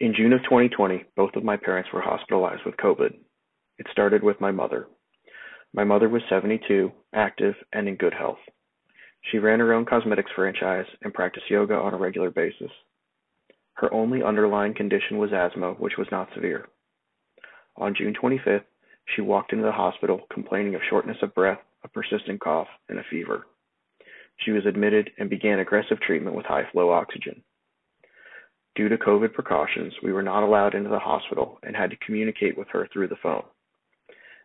In June of 2020, both of my parents were hospitalized with COVID. It started with my mother. My mother was 72, active, and in good health. She ran her own cosmetics franchise and practiced yoga on a regular basis. Her only underlying condition was asthma, which was not severe. On June 25th, she walked into the hospital complaining of shortness of breath, a persistent cough, and a fever. She was admitted and began aggressive treatment with high flow oxygen. Due to COVID precautions, we were not allowed into the hospital and had to communicate with her through the phone.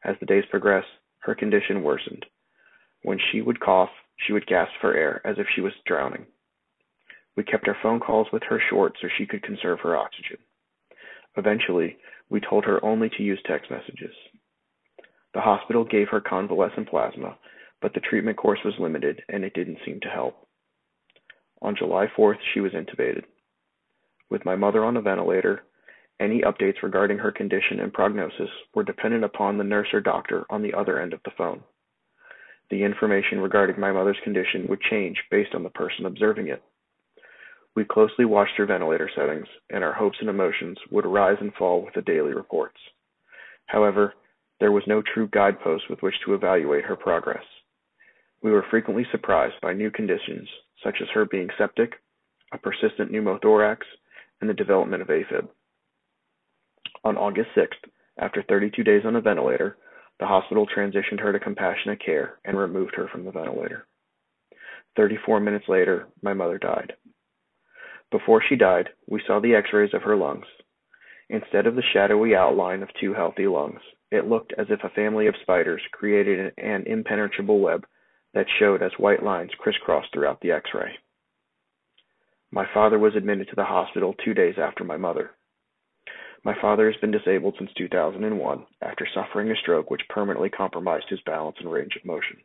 As the days progressed, her condition worsened. When she would cough, she would gasp for air as if she was drowning. We kept our phone calls with her short so she could conserve her oxygen. Eventually, we told her only to use text messages. The hospital gave her convalescent plasma, but the treatment course was limited and it didn't seem to help. On July 4th, she was intubated. With my mother on a ventilator, any updates regarding her condition and prognosis were dependent upon the nurse or doctor on the other end of the phone. The information regarding my mother's condition would change based on the person observing it. We closely watched her ventilator settings, and our hopes and emotions would rise and fall with the daily reports. However, there was no true guidepost with which to evaluate her progress. We were frequently surprised by new conditions, such as her being septic, a persistent pneumothorax, and the development of AFib. On August 6th, after 32 days on a ventilator, the hospital transitioned her to compassionate care and removed her from the ventilator. 34 minutes later, my mother died. Before she died, we saw the x rays of her lungs. Instead of the shadowy outline of two healthy lungs, it looked as if a family of spiders created an impenetrable web that showed as white lines crisscrossed throughout the x ray. My father was admitted to the hospital two days after my mother. My father has been disabled since 2001 after suffering a stroke which permanently compromised his balance and range of motion.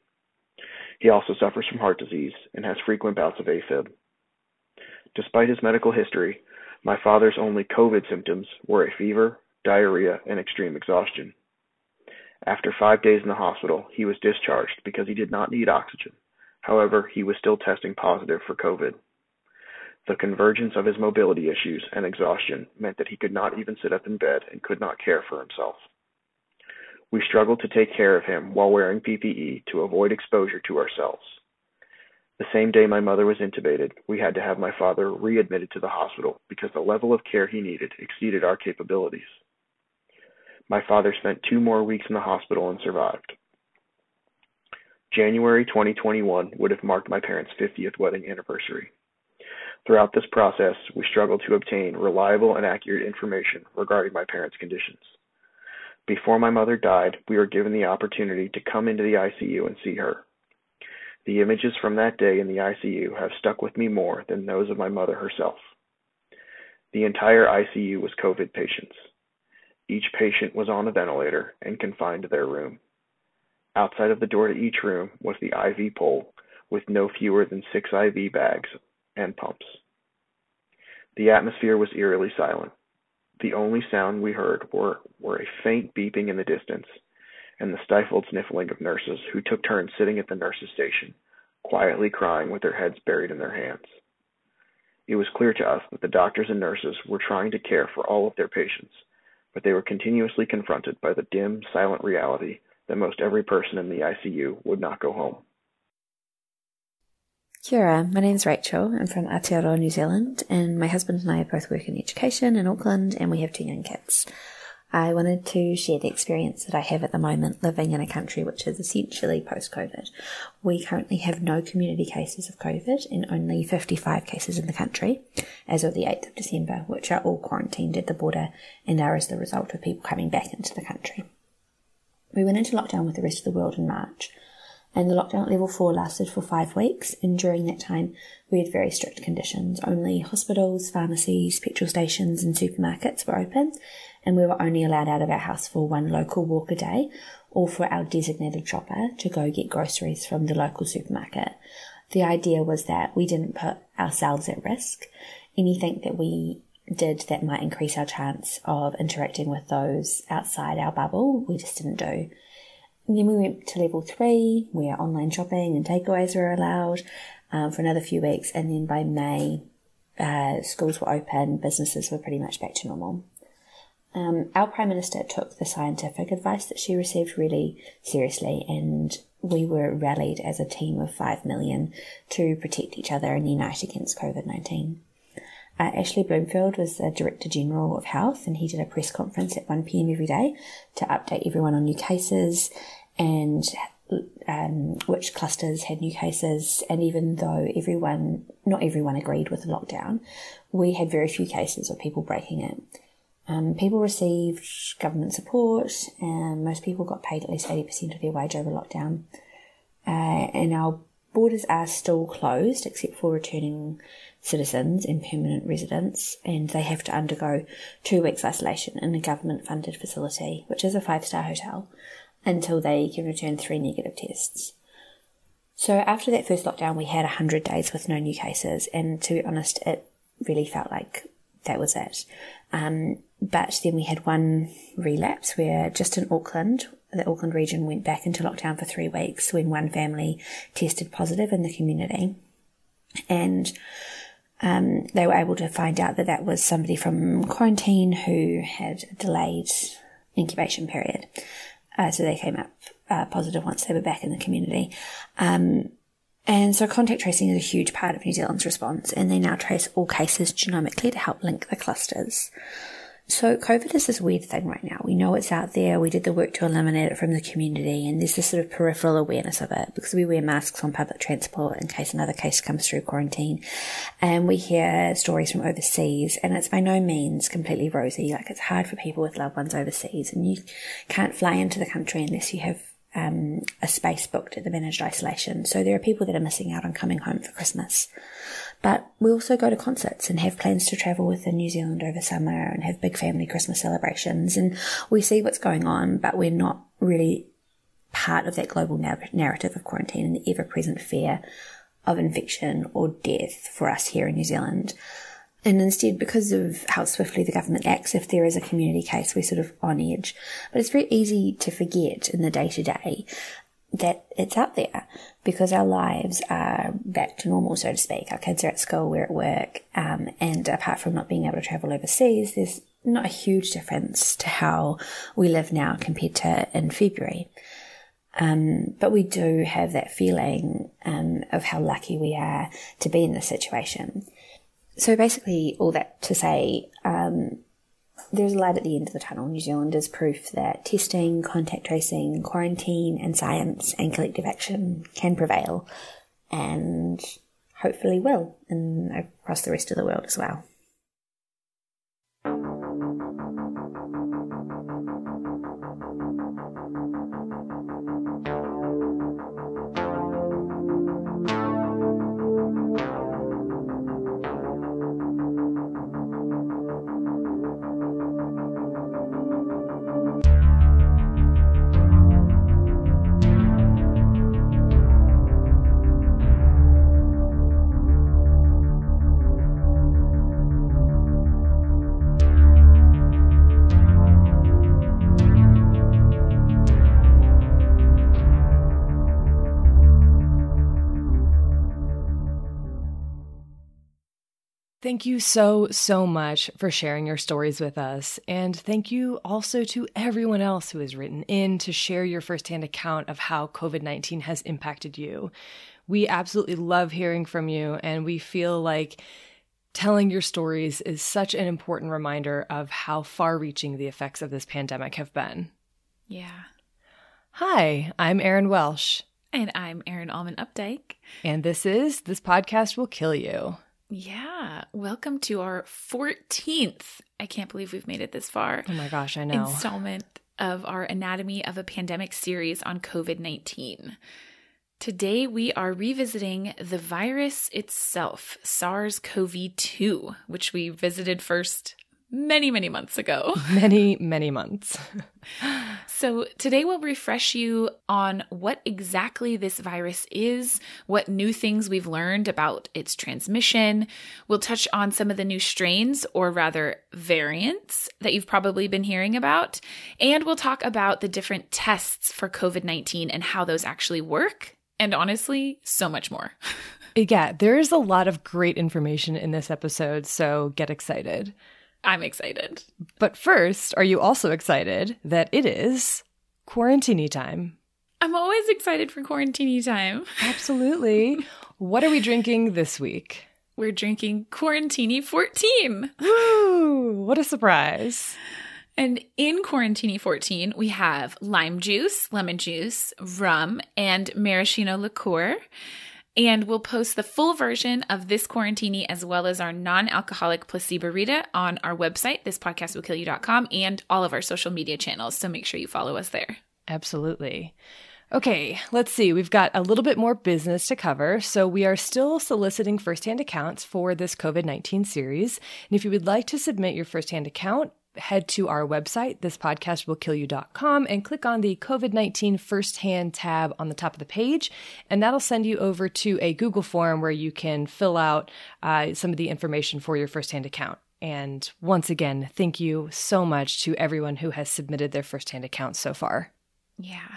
He also suffers from heart disease and has frequent bouts of AFib. Despite his medical history, my father's only COVID symptoms were a fever, diarrhea, and extreme exhaustion. After five days in the hospital, he was discharged because he did not need oxygen. However, he was still testing positive for COVID. The convergence of his mobility issues and exhaustion meant that he could not even sit up in bed and could not care for himself. We struggled to take care of him while wearing PPE to avoid exposure to ourselves. The same day my mother was intubated, we had to have my father readmitted to the hospital because the level of care he needed exceeded our capabilities. My father spent two more weeks in the hospital and survived. January 2021 would have marked my parents' 50th wedding anniversary. Throughout this process, we struggled to obtain reliable and accurate information regarding my parents' conditions. Before my mother died, we were given the opportunity to come into the ICU and see her. The images from that day in the ICU have stuck with me more than those of my mother herself. The entire ICU was COVID patients. Each patient was on a ventilator and confined to their room. Outside of the door to each room was the IV pole with no fewer than six IV bags and pumps. The atmosphere was eerily silent. The only sound we heard were, a faint beeping in the distance and the stifled sniffling of nurses who took turns sitting at the nurses' station, quietly crying with their heads buried in their hands. It was clear to us that the doctors and nurses were trying to care for all of their patients, but they were continuously confronted by the dim, silent reality that most every person in the ICU would not go home. Kia ora, my name's Rachel. I'm from Aotearoa, New Zealand, and my husband and I both work in education in Auckland, and we have two young kids. I wanted to share the experience that I have at the moment living in a country which is essentially post COVID. We currently have no community cases of COVID and only 55 cases in the country as of the 8th of December, which are all quarantined at the border and are as the result of people coming back into the country. We went into lockdown with the rest of the world in March, and the lockdown at level 4 lasted for five weeks, and during that time we had very strict conditions. Only hospitals, pharmacies, petrol stations, and supermarkets were open, and we were only allowed out of our house for one local walk a day or for our designated shopper to go get groceries from the local supermarket. The idea was that we didn't put ourselves at risk. Anything that we did that might increase our chance of interacting with those outside our bubble, we just didn't do. And then we went to level three, where online shopping and takeaways were allowed um, for another few weeks. And then by May, uh, schools were open, businesses were pretty much back to normal. Um, our Prime Minister took the scientific advice that she received really seriously, and we were rallied as a team of 5 million to protect each other and unite against COVID 19. Uh, Ashley Bloomfield was the Director General of Health, and he did a press conference at 1pm every day to update everyone on new cases and um, which clusters had new cases. And even though everyone, not everyone agreed with the lockdown, we had very few cases of people breaking it. Um, people received government support, and most people got paid at least 80% of their wage over lockdown. Uh, and our borders are still closed except for returning citizens and permanent residents, and they have to undergo two weeks isolation in a government funded facility, which is a five star hotel, until they can return three negative tests. So after that first lockdown, we had 100 days with no new cases, and to be honest, it really felt like that was it. Um, but then we had one relapse where just in Auckland, the Auckland region went back into lockdown for three weeks when one family tested positive in the community. And um, they were able to find out that that was somebody from quarantine who had a delayed incubation period. Uh, so they came up uh, positive once they were back in the community. Um, and so contact tracing is a huge part of New Zealand's response, and they now trace all cases genomically to help link the clusters. So COVID is this weird thing right now. We know it's out there. We did the work to eliminate it from the community and there's this sort of peripheral awareness of it because we wear masks on public transport in case another case comes through quarantine. And we hear stories from overseas and it's by no means completely rosy. Like it's hard for people with loved ones overseas and you can't fly into the country unless you have um, a space booked at the managed isolation. So there are people that are missing out on coming home for Christmas. But we also go to concerts and have plans to travel within New Zealand over summer and have big family Christmas celebrations. And we see what's going on, but we're not really part of that global narrative of quarantine and the ever present fear of infection or death for us here in New Zealand. And instead, because of how swiftly the government acts, if there is a community case, we're sort of on edge. But it's very easy to forget in the day to day that it's out there because our lives are back to normal, so to speak. Our kids are at school, we're at work, um, and apart from not being able to travel overseas, there's not a huge difference to how we live now compared to in February. Um, but we do have that feeling um, of how lucky we are to be in this situation. So basically, all that to say, um, there's a light at the end of the tunnel. New Zealand is proof that testing, contact tracing, quarantine, and science and collective action can prevail and hopefully will in, across the rest of the world as well. Thank you so, so much for sharing your stories with us. And thank you also to everyone else who has written in to share your firsthand account of how COVID 19 has impacted you. We absolutely love hearing from you, and we feel like telling your stories is such an important reminder of how far reaching the effects of this pandemic have been. Yeah. Hi, I'm Erin Welsh. And I'm Erin Allman Updike. And this is This Podcast Will Kill You. Yeah. Welcome to our 14th. I can't believe we've made it this far. Oh my gosh, I know. Installment of our Anatomy of a Pandemic series on COVID 19. Today, we are revisiting the virus itself, SARS CoV 2, which we visited first many, many months ago. Many, many months. so, today we'll refresh you on what exactly this virus is, what new things we've learned about its transmission. We'll touch on some of the new strains, or rather variants, that you've probably been hearing about. And we'll talk about the different tests for COVID 19 and how those actually work. And honestly, so much more. yeah, there's a lot of great information in this episode, so get excited. I'm excited. But first, are you also excited that it is quarantine time? I'm always excited for quarantine time. Absolutely. what are we drinking this week? We're drinking Quarantini 14. Woo! What a surprise. And in Quarantini 14, we have lime juice, lemon juice, rum, and maraschino liqueur. And we'll post the full version of this quarantini as well as our non alcoholic placebo rita on our website, thispodcastwillkillyou.com, and all of our social media channels. So make sure you follow us there. Absolutely. Okay, let's see. We've got a little bit more business to cover. So, we are still soliciting firsthand accounts for this COVID 19 series. And if you would like to submit your firsthand account, head to our website, thispodcastwillkillyou.com, and click on the COVID 19 firsthand tab on the top of the page. And that'll send you over to a Google form where you can fill out uh, some of the information for your firsthand account. And once again, thank you so much to everyone who has submitted their firsthand accounts so far. Yeah.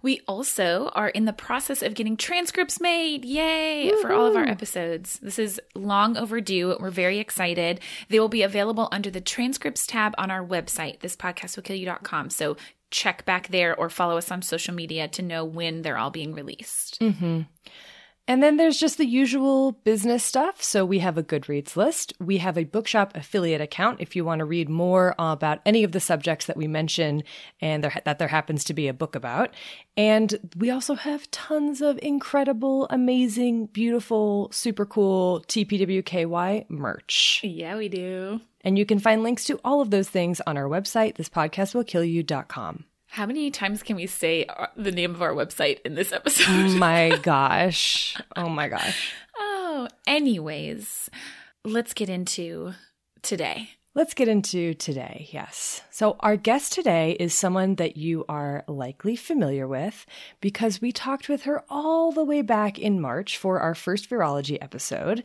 We also are in the process of getting transcripts made. Yay! Woo-hoo. For all of our episodes. This is long overdue. We're very excited. They will be available under the transcripts tab on our website, thispodcastwillkillyou.com. So check back there or follow us on social media to know when they're all being released. Mm-hmm. And then there's just the usual business stuff. So we have a Goodreads list. We have a bookshop affiliate account if you want to read more about any of the subjects that we mention and there, that there happens to be a book about. And we also have tons of incredible, amazing, beautiful, super cool TPWKY merch. Yeah, we do. And you can find links to all of those things on our website, thispodcastwillkillyou.com. How many times can we say uh, the name of our website in this episode? Oh my gosh. Oh my gosh. Oh, anyways, let's get into today. Let's get into today, yes. So, our guest today is someone that you are likely familiar with because we talked with her all the way back in March for our first virology episode.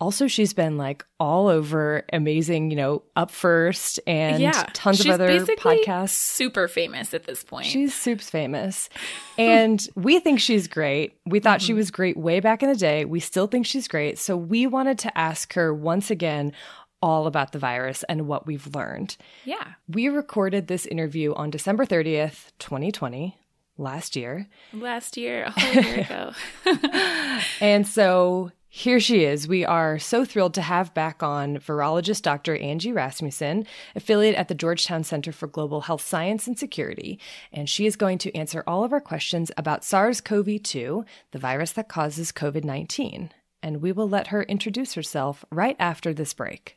Also, she's been like all over amazing, you know, up first and yeah, tons of other podcasts. Super famous at this point. She's soups famous. and we think she's great. We thought mm-hmm. she was great way back in the day. We still think she's great. So we wanted to ask her once again all about the virus and what we've learned. Yeah. We recorded this interview on December 30th, 2020, last year. Last year, a whole year ago. and so here she is. We are so thrilled to have back on virologist Dr. Angie Rasmussen, affiliate at the Georgetown Center for Global Health Science and Security. And she is going to answer all of our questions about SARS CoV 2, the virus that causes COVID 19. And we will let her introduce herself right after this break.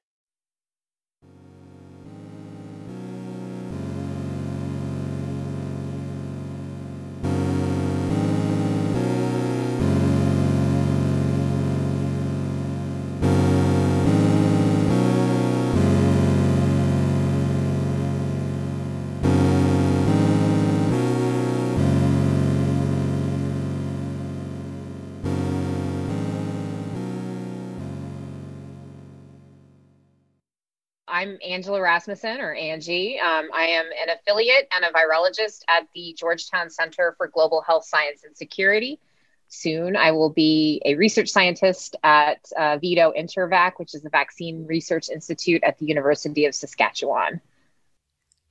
I'm Angela Rasmussen, or Angie. Um, I am an affiliate and a virologist at the Georgetown Center for Global Health Science and Security. Soon, I will be a research scientist at uh, VIDO Intervac, which is the Vaccine Research Institute at the University of Saskatchewan.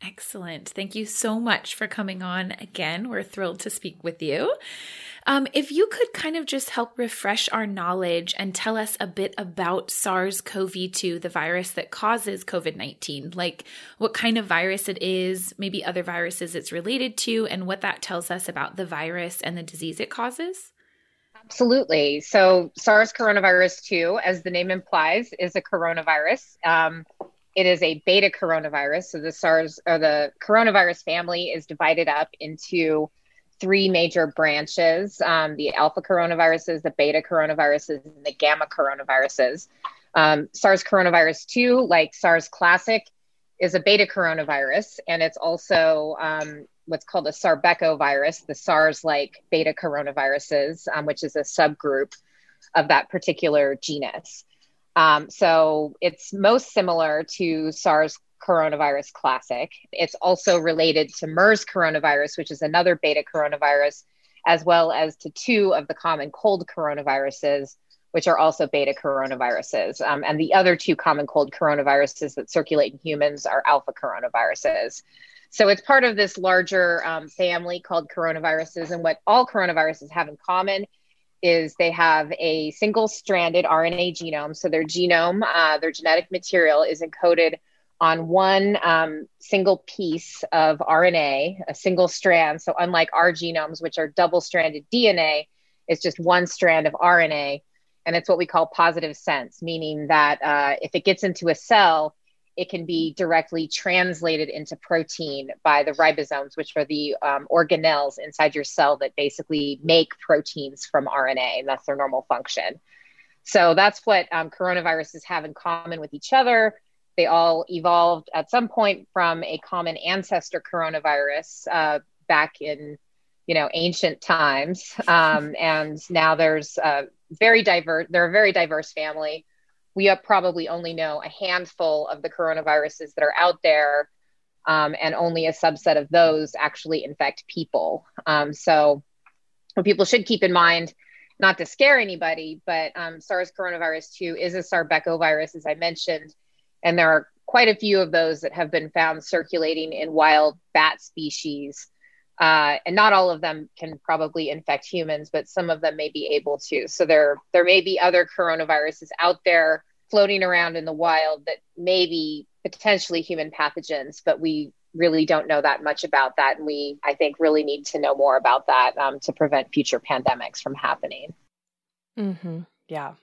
Excellent. Thank you so much for coming on again. We're thrilled to speak with you. Um, if you could kind of just help refresh our knowledge and tell us a bit about SARS CoV 2, the virus that causes COVID 19, like what kind of virus it is, maybe other viruses it's related to, and what that tells us about the virus and the disease it causes? Absolutely. So, SARS coronavirus 2, as the name implies, is a coronavirus. Um, it is a beta coronavirus. So, the SARS or the coronavirus family is divided up into three major branches um, the alpha coronaviruses, the beta coronaviruses, and the gamma coronaviruses. Um, SARS coronavirus 2, like SARS classic, is a beta coronavirus, and it's also um, what's called a Sarbeco virus, the SARS like beta coronaviruses, um, which is a subgroup of that particular genus. Um, so it's most similar to SARS coronavirus classic. It's also related to MERS coronavirus, which is another beta coronavirus, as well as to two of the common cold coronaviruses, which are also beta coronaviruses. Um, and the other two common cold coronaviruses that circulate in humans are alpha coronaviruses. So it's part of this larger um, family called coronaviruses. And what all coronaviruses have in common is they have a single stranded RNA genome. So their genome, uh, their genetic material is encoded on one um, single piece of RNA, a single strand. So, unlike our genomes, which are double stranded DNA, it's just one strand of RNA. And it's what we call positive sense, meaning that uh, if it gets into a cell, it can be directly translated into protein by the ribosomes, which are the um, organelles inside your cell that basically make proteins from RNA. And that's their normal function. So that's what um, coronaviruses have in common with each other. They all evolved at some point from a common ancestor coronavirus uh, back in, you know, ancient times, um, and now there's a very diverse. They're a very diverse family. We probably only know a handful of the coronaviruses that are out there, um, and only a subset of those actually infect people. Um, so, what people should keep in mind not to scare anybody, but um, SARS coronavirus 2 is a sarbecovirus, as I mentioned. And there are quite a few of those that have been found circulating in wild bat species. Uh, and not all of them can probably infect humans, but some of them may be able to. So there, there may be other coronaviruses out there floating around in the wild that may be potentially human pathogens, but we really don't know that much about that. And we, I think, really need to know more about that um, to prevent future pandemics from happening. Mm-hmm. Yeah.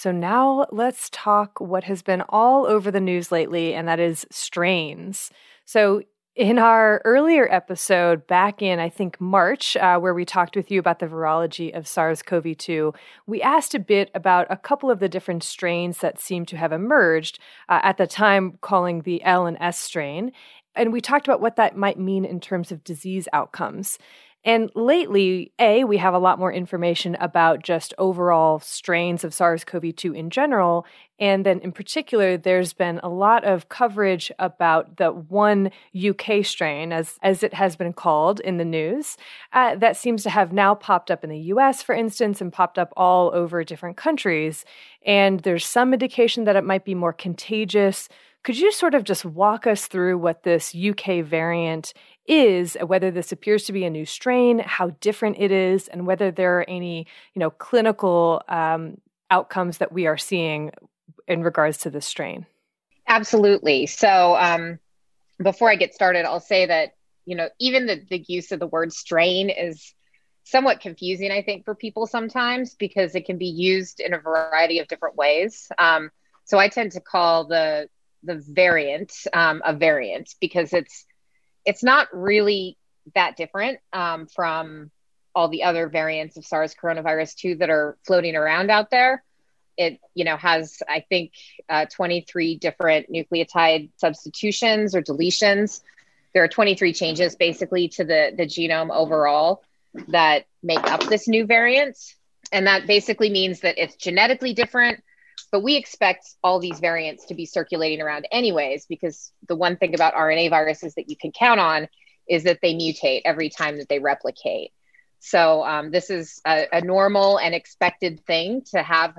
So now let's talk what has been all over the news lately, and that is strains. So in our earlier episode back in, I think, March, uh, where we talked with you about the virology of SARS CoV 2, we asked a bit about a couple of the different strains that seem to have emerged, uh, at the time calling the L and S strain. And we talked about what that might mean in terms of disease outcomes. And lately, A, we have a lot more information about just overall strains of SARS CoV 2 in general. And then in particular, there's been a lot of coverage about the one UK strain, as, as it has been called in the news, uh, that seems to have now popped up in the US, for instance, and popped up all over different countries. And there's some indication that it might be more contagious. Could you sort of just walk us through what this UK variant is, whether this appears to be a new strain, how different it is, and whether there are any, you know, clinical um, outcomes that we are seeing in regards to this strain. Absolutely. So, um, before I get started, I'll say that you know even the, the use of the word strain is somewhat confusing, I think, for people sometimes because it can be used in a variety of different ways. Um, so I tend to call the the variant um, a variant because it's it's not really that different um, from all the other variants of SARS coronavirus 2 that are floating around out there. It you know has I think uh, 23 different nucleotide substitutions or deletions. There are 23 changes basically to the the genome overall that make up this new variant. And that basically means that it's genetically different, but we expect all these variants to be circulating around anyways, because the one thing about RNA viruses that you can count on is that they mutate every time that they replicate. So um, this is a, a, normal and expected thing to have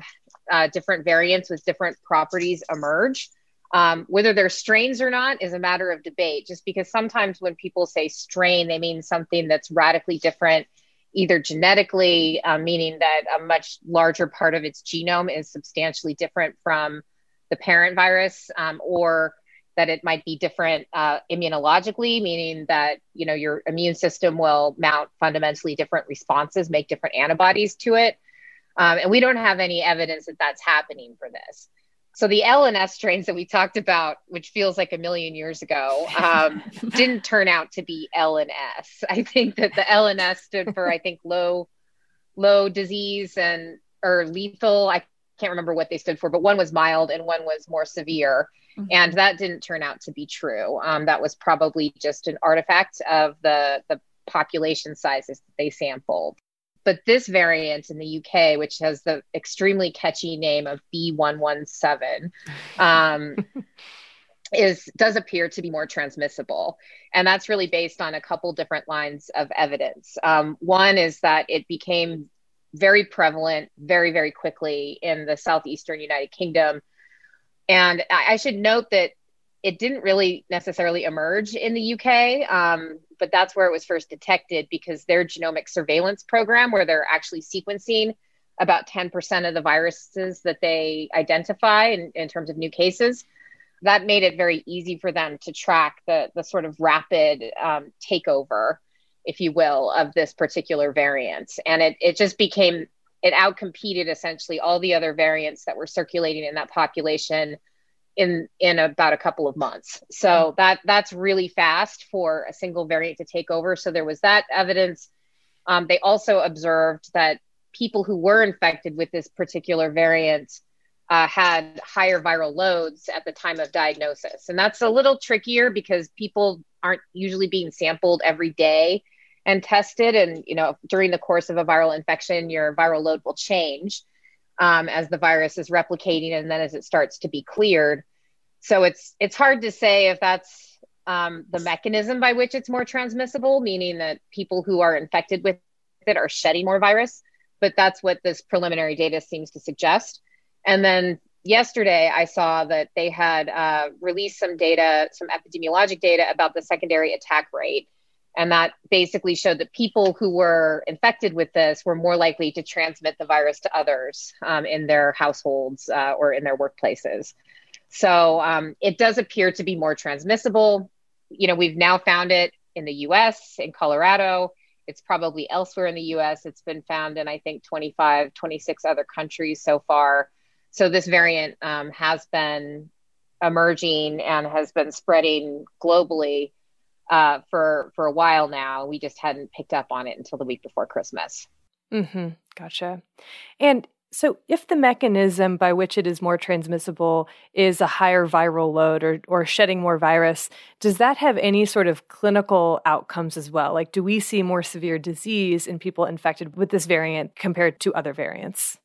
uh, different variants with different properties emerge. Um, whether they're strains or not is a matter of debate, just because sometimes when people say strain, they mean something that's radically different, either genetically, uh, meaning that a much larger part of its genome is substantially different from the parent virus, um, or that it might be different uh, immunologically, meaning that you know your immune system will mount fundamentally different responses, make different antibodies to it, um, and we don't have any evidence that that's happening for this. So the L and S strains that we talked about, which feels like a million years ago, um, didn't turn out to be L and S. I think that the L and S stood for I think low, low disease and or lethal. I can't remember what they stood for, but one was mild and one was more severe. Mm-hmm. And that didn't turn out to be true. Um, that was probably just an artifact of the the population sizes that they sampled. But this variant in the UK, which has the extremely catchy name of B117, um, is does appear to be more transmissible, and that's really based on a couple different lines of evidence. Um, one is that it became very prevalent very very quickly in the southeastern United Kingdom, and I, I should note that it didn't really necessarily emerge in the UK, um, but that's where it was first detected because their genomic surveillance program, where they're actually sequencing about 10% of the viruses that they identify in, in terms of new cases, that made it very easy for them to track the, the sort of rapid um, takeover, if you will, of this particular variant. And it, it just became, it outcompeted essentially all the other variants that were circulating in that population in in about a couple of months. So that that's really fast for a single variant to take over. So there was that evidence. Um, they also observed that people who were infected with this particular variant uh, had higher viral loads at the time of diagnosis, and that's a little trickier because people aren't usually being sampled every day and tested. And you know, during the course of a viral infection, your viral load will change um, as the virus is replicating and then as it starts to be cleared. So it's it's hard to say if that's um, the mechanism by which it's more transmissible, meaning that people who are infected with it are shedding more virus. But that's what this preliminary data seems to suggest. And then yesterday, I saw that they had uh, released some data, some epidemiologic data about the secondary attack rate. And that basically showed that people who were infected with this were more likely to transmit the virus to others um, in their households uh, or in their workplaces. So um, it does appear to be more transmissible. You know, we've now found it in the US, in Colorado. It's probably elsewhere in the US. It's been found in, I think, 25, 26 other countries so far. So this variant um, has been emerging and has been spreading globally uh, for for a while now. We just hadn't picked up on it until the week before Christmas. Mm-hmm. Gotcha. And so, if the mechanism by which it is more transmissible is a higher viral load or, or shedding more virus, does that have any sort of clinical outcomes as well? Like, do we see more severe disease in people infected with this variant compared to other variants?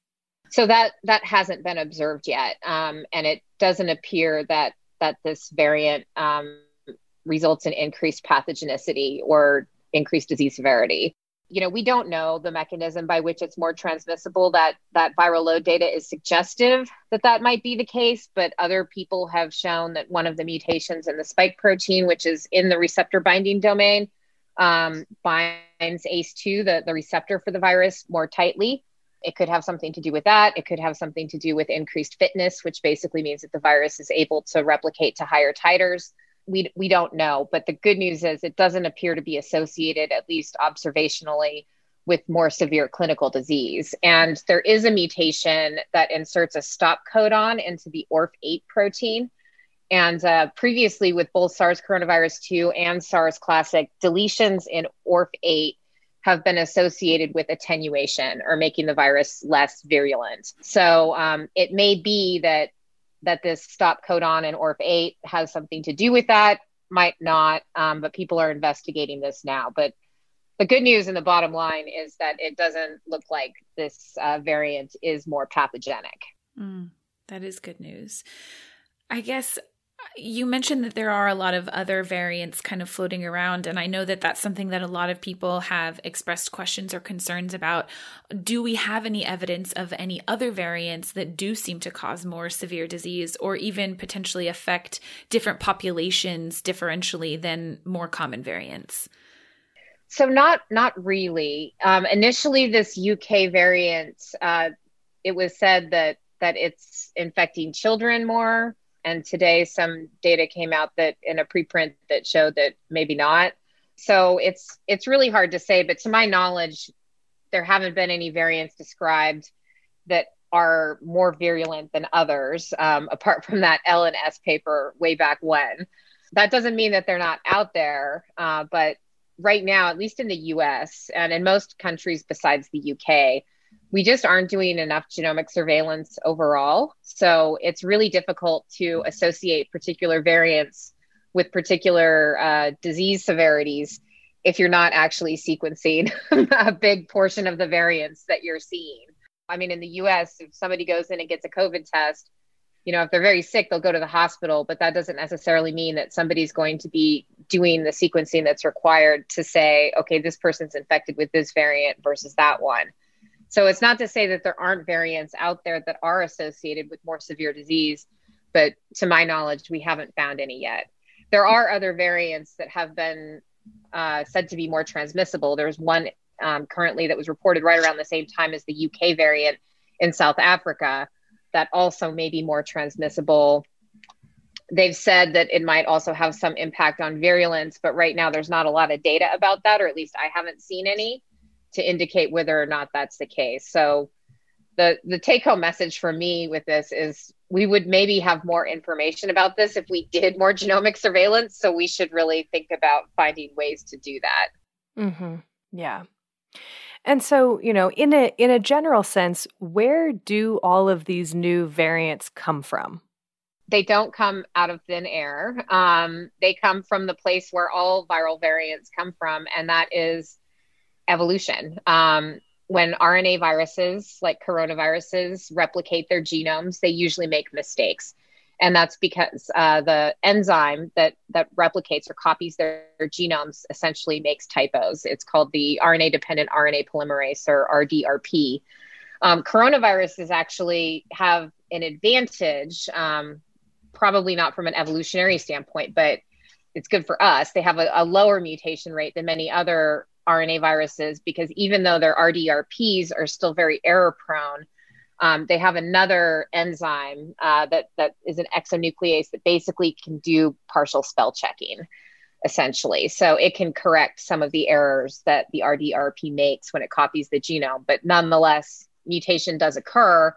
So that that hasn't been observed yet, um, and it doesn't appear that that this variant um, results in increased pathogenicity or increased disease severity. you know we don't know the mechanism by which it's more transmissible that that viral load data is suggestive that that might be the case but other people have shown that one of the mutations in the spike protein which is in the receptor binding domain um, binds ACE2 the, the receptor for the virus more tightly. It could have something to do with that. It could have something to do with increased fitness which basically means that the virus is able to replicate to higher titers we we don't know. But the good news is it doesn't appear to be associated, at least observationally, with more severe clinical disease. And there is a mutation that inserts a stop codon into the ORF8 protein. And uh, previously, with both SARS coronavirus 2 and SARS classic, deletions in ORF8 have been associated with attenuation or making the virus less virulent. So um, it may be that that this stop codon in ORF8 has something to do with that, might not, um, but people are investigating this now. But the good news and the bottom line is that it doesn't look like this uh, variant is more pathogenic. Mm, that is good news. I guess you mentioned that there are a lot of other variants kind of floating around, and I know that that's something that a lot of people have expressed questions or concerns about. Do we have any evidence of any other variants that do seem to cause more severe disease or even potentially affect different populations differentially than more common variants? So not not really. Um, initially, this UK variant, uh, it was said that that it's infecting children more and today some data came out that in a preprint that showed that maybe not. So it's it's really hard to say but to my knowledge there haven't been any variants described that are more virulent than others um, apart from that l and s paper way back when. That doesn't mean that they're not out there uh, but right now at least in the us and in most countries besides the uk we just aren't doing enough genomic surveillance overall. So it's really difficult to associate particular variants with particular uh, disease severities if you're not actually sequencing a big portion of the variants that you're seeing. I mean, in the US, if somebody goes in and gets a COVID test, you know, if they're very sick, they'll go to the hospital, but that doesn't necessarily mean that somebody's going to be doing the sequencing that's required to say, okay, this person's infected with this variant versus that one. So it's not to say that there aren't variants out there that are associated with more severe disease, but to my knowledge, we haven't found any yet. There are other variants that have been uh, said to be more transmissible. There's one um, currently that was reported right around the same time as the UK variant in South Africa that also may be more transmissible. They've said that it might also have some impact on virulence, but right now there's not a lot of data about that, or at least I haven't seen any to indicate whether or not that's the case. So the the take home message for me with this is we would maybe have more information about this if we did more genomic surveillance. So we should really think about finding ways to do that. Mm-hmm. Yeah. And so, you know, in a in a general sense, where do all of these new variants come from? They don't come out of thin air. Um, they come from the place where all viral variants come from, and that is evolution. Um, when RNA viruses, like coronaviruses, replicate their genomes, they usually make mistakes. And that's because uh, the enzyme that, that replicates or copies their, their genomes essentially makes typos. It's called the RNA dependent RNA polymerase or RDRP. Um, coronaviruses actually have an advantage, um, probably not from an evolutionary standpoint, but it's good for us. They have a, a lower mutation rate than many other RNA viruses because even though their RDRPs are still very error prone, um, they have another enzyme uh, that that is an exonuclease that basically can do partial spell checking, essentially. So it can correct some of the errors that the RDRP makes when it copies the genome. But nonetheless, mutation does occur,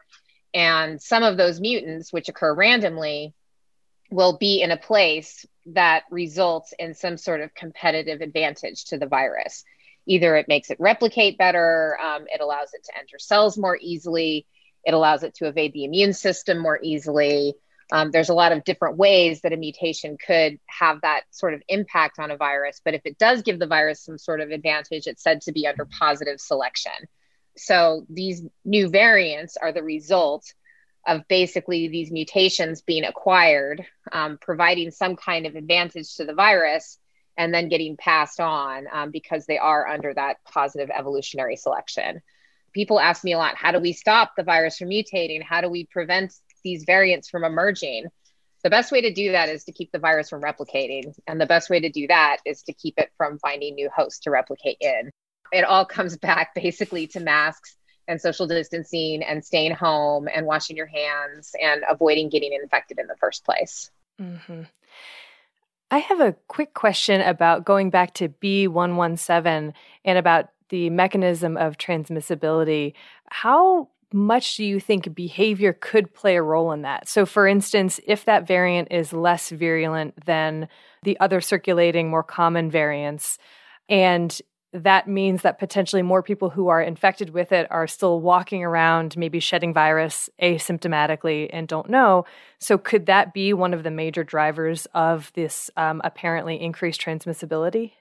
and some of those mutants, which occur randomly, will be in a place that results in some sort of competitive advantage to the virus either it makes it replicate better, um, it allows it to enter cells more easily, it allows it to evade the immune system more easily. Um, there's a lot of different ways that a mutation could have that sort of impact on a virus. But if it does give the virus some sort of advantage, it's said to be under positive selection. So these new variants are the result of basically these mutations being acquired, um, providing some kind of advantage to the virus and then getting passed on um, because they are under that positive evolutionary selection. People ask me a lot how do we stop the virus from mutating? How do we prevent these variants from emerging? The best way to do that is to keep the virus from replicating. And the best way to do that is to keep it from finding new hosts to replicate in. It all comes back basically to masks and social distancing and staying home and washing your hands and avoiding getting infected in the first place. Mm-hmm. I have a quick question about going back to B117 and about the mechanism of transmissibility. How much do you think behavior could play a role in that? So, for instance, if that variant is less virulent than the other circulating, more common variants, and that means that potentially more people who are infected with it are still walking around, maybe shedding virus asymptomatically and don't know. So, could that be one of the major drivers of this um, apparently increased transmissibility?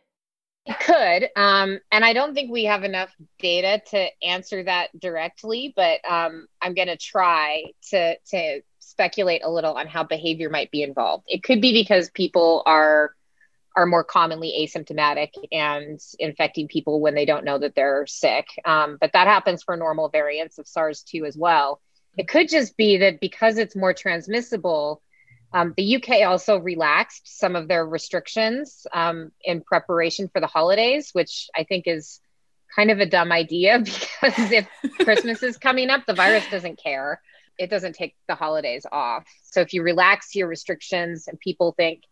It could. Um, and I don't think we have enough data to answer that directly, but um, I'm going to try to, to speculate a little on how behavior might be involved. It could be because people are are more commonly asymptomatic and infecting people when they don't know that they're sick. Um, but that happens for normal variants of SARS 2 as well. It could just be that because it's more transmissible, um, the UK also relaxed some of their restrictions um, in preparation for the holidays, which I think is kind of a dumb idea because if Christmas is coming up, the virus doesn't care. It doesn't take the holidays off. So if you relax your restrictions and people think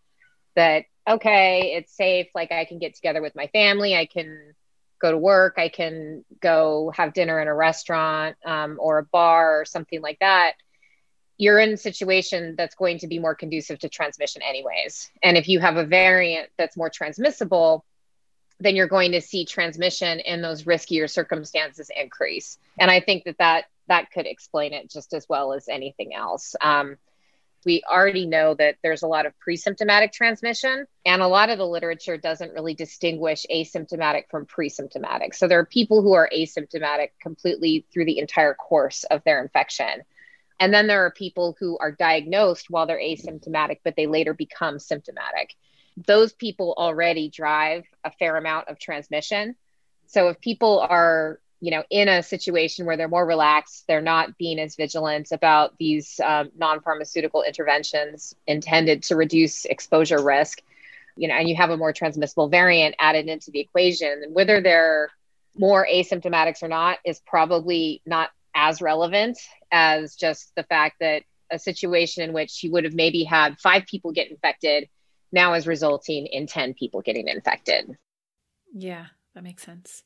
that okay, it's safe. Like I can get together with my family. I can go to work. I can go have dinner in a restaurant um, or a bar or something like that. You're in a situation that's going to be more conducive to transmission, anyways. And if you have a variant that's more transmissible, then you're going to see transmission in those riskier circumstances increase. And I think that that, that could explain it just as well as anything else. Um, we already know that there's a lot of pre-symptomatic transmission and a lot of the literature doesn't really distinguish asymptomatic from pre-symptomatic. So there are people who are asymptomatic completely through the entire course of their infection. And then there are people who are diagnosed while they're asymptomatic but they later become symptomatic. Those people already drive a fair amount of transmission. So if people are you know, in a situation where they're more relaxed, they're not being as vigilant about these um, non-pharmaceutical interventions intended to reduce exposure risk, you know, and you have a more transmissible variant added into the equation, and whether they're more asymptomatics or not is probably not as relevant as just the fact that a situation in which you would have maybe had five people get infected now is resulting in 10 people getting infected. Yeah, that makes sense.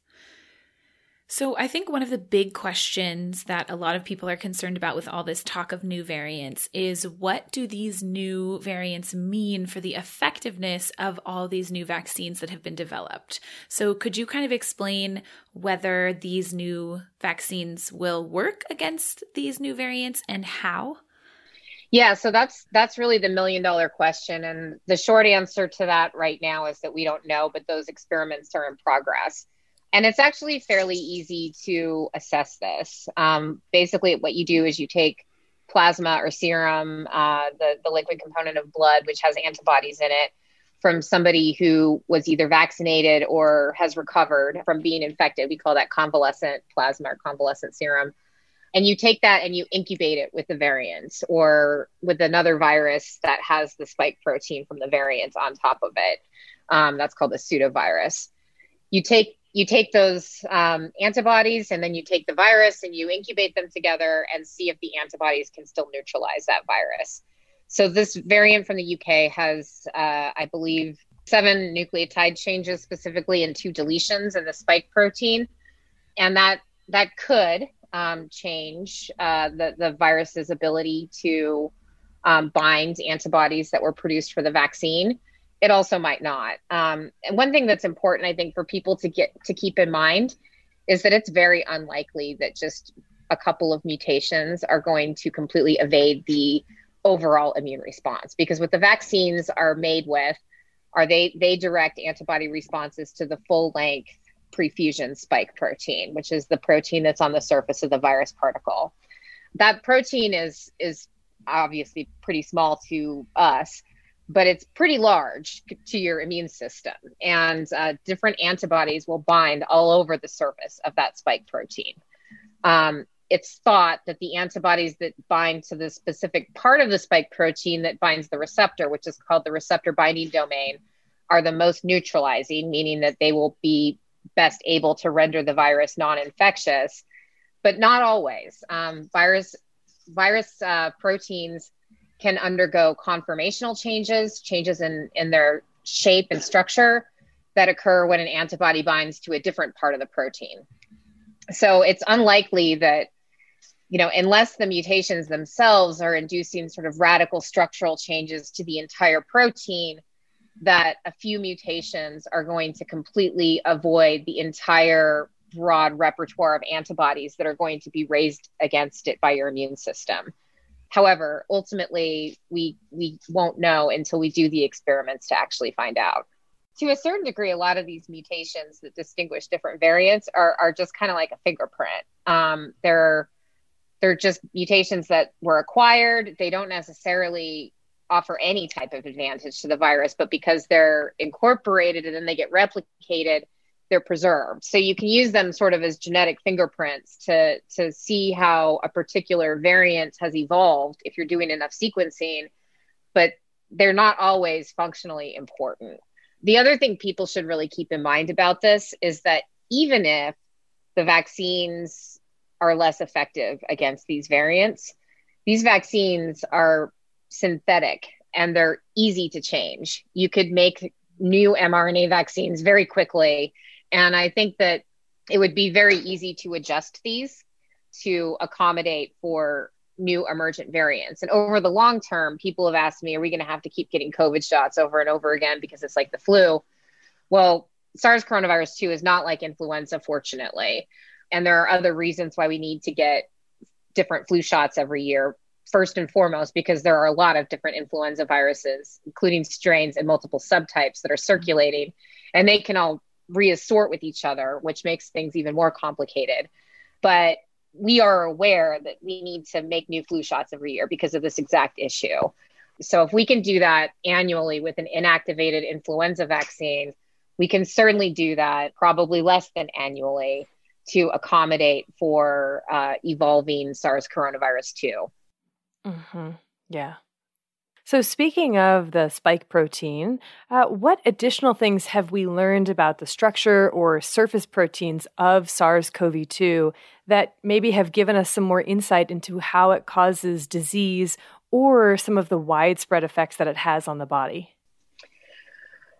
So, I think one of the big questions that a lot of people are concerned about with all this talk of new variants is what do these new variants mean for the effectiveness of all these new vaccines that have been developed? So, could you kind of explain whether these new vaccines will work against these new variants and how? Yeah, so that's that's really the million dollar question and the short answer to that right now is that we don't know, but those experiments are in progress. And it's actually fairly easy to assess this. Um, basically, what you do is you take plasma or serum, uh, the, the liquid component of blood, which has antibodies in it, from somebody who was either vaccinated or has recovered from being infected. We call that convalescent plasma or convalescent serum. And you take that and you incubate it with the variant or with another virus that has the spike protein from the variant on top of it. Um, that's called a pseudovirus. You take you take those um, antibodies and then you take the virus and you incubate them together and see if the antibodies can still neutralize that virus. So this variant from the UK has, uh, I believe, seven nucleotide changes specifically and two deletions in the spike protein, and that that could um, change uh, the the virus's ability to um, bind antibodies that were produced for the vaccine it also might not. Um, and one thing that's important, I think, for people to get to keep in mind is that it's very unlikely that just a couple of mutations are going to completely evade the overall immune response because what the vaccines are made with are they they direct antibody responses to the full length prefusion spike protein which is the protein that's on the surface of the virus particle that protein is is obviously pretty small to us but it's pretty large to your immune system. And uh, different antibodies will bind all over the surface of that spike protein. Um, it's thought that the antibodies that bind to the specific part of the spike protein that binds the receptor, which is called the receptor binding domain, are the most neutralizing, meaning that they will be best able to render the virus non infectious, but not always. Um, virus virus uh, proteins can undergo conformational changes, changes in, in their shape and structure that occur when an antibody binds to a different part of the protein. So it's unlikely that, you know, unless the mutations themselves are inducing sort of radical structural changes to the entire protein, that a few mutations are going to completely avoid the entire broad repertoire of antibodies that are going to be raised against it by your immune system. However, ultimately, we we won't know until we do the experiments to actually find out. To a certain degree, a lot of these mutations that distinguish different variants are are just kind of like a fingerprint. Um, they're they're just mutations that were acquired. They don't necessarily offer any type of advantage to the virus, but because they're incorporated and then they get replicated, they're preserved. So you can use them sort of as genetic fingerprints to to see how a particular variant has evolved if you're doing enough sequencing, but they're not always functionally important. The other thing people should really keep in mind about this is that even if the vaccines are less effective against these variants, these vaccines are synthetic and they're easy to change. You could make new mRNA vaccines very quickly and I think that it would be very easy to adjust these to accommodate for new emergent variants. And over the long term, people have asked me, are we going to have to keep getting COVID shots over and over again because it's like the flu? Well, SARS coronavirus 2 is not like influenza, fortunately. And there are other reasons why we need to get different flu shots every year. First and foremost, because there are a lot of different influenza viruses, including strains and multiple subtypes that are circulating, and they can all reassort with each other, which makes things even more complicated. But we are aware that we need to make new flu shots every year because of this exact issue. So if we can do that annually with an inactivated influenza vaccine, we can certainly do that probably less than annually to accommodate for uh, evolving SARS coronavirus 2. Mm-hmm. Yeah. So, speaking of the spike protein, uh, what additional things have we learned about the structure or surface proteins of SARS CoV 2 that maybe have given us some more insight into how it causes disease or some of the widespread effects that it has on the body?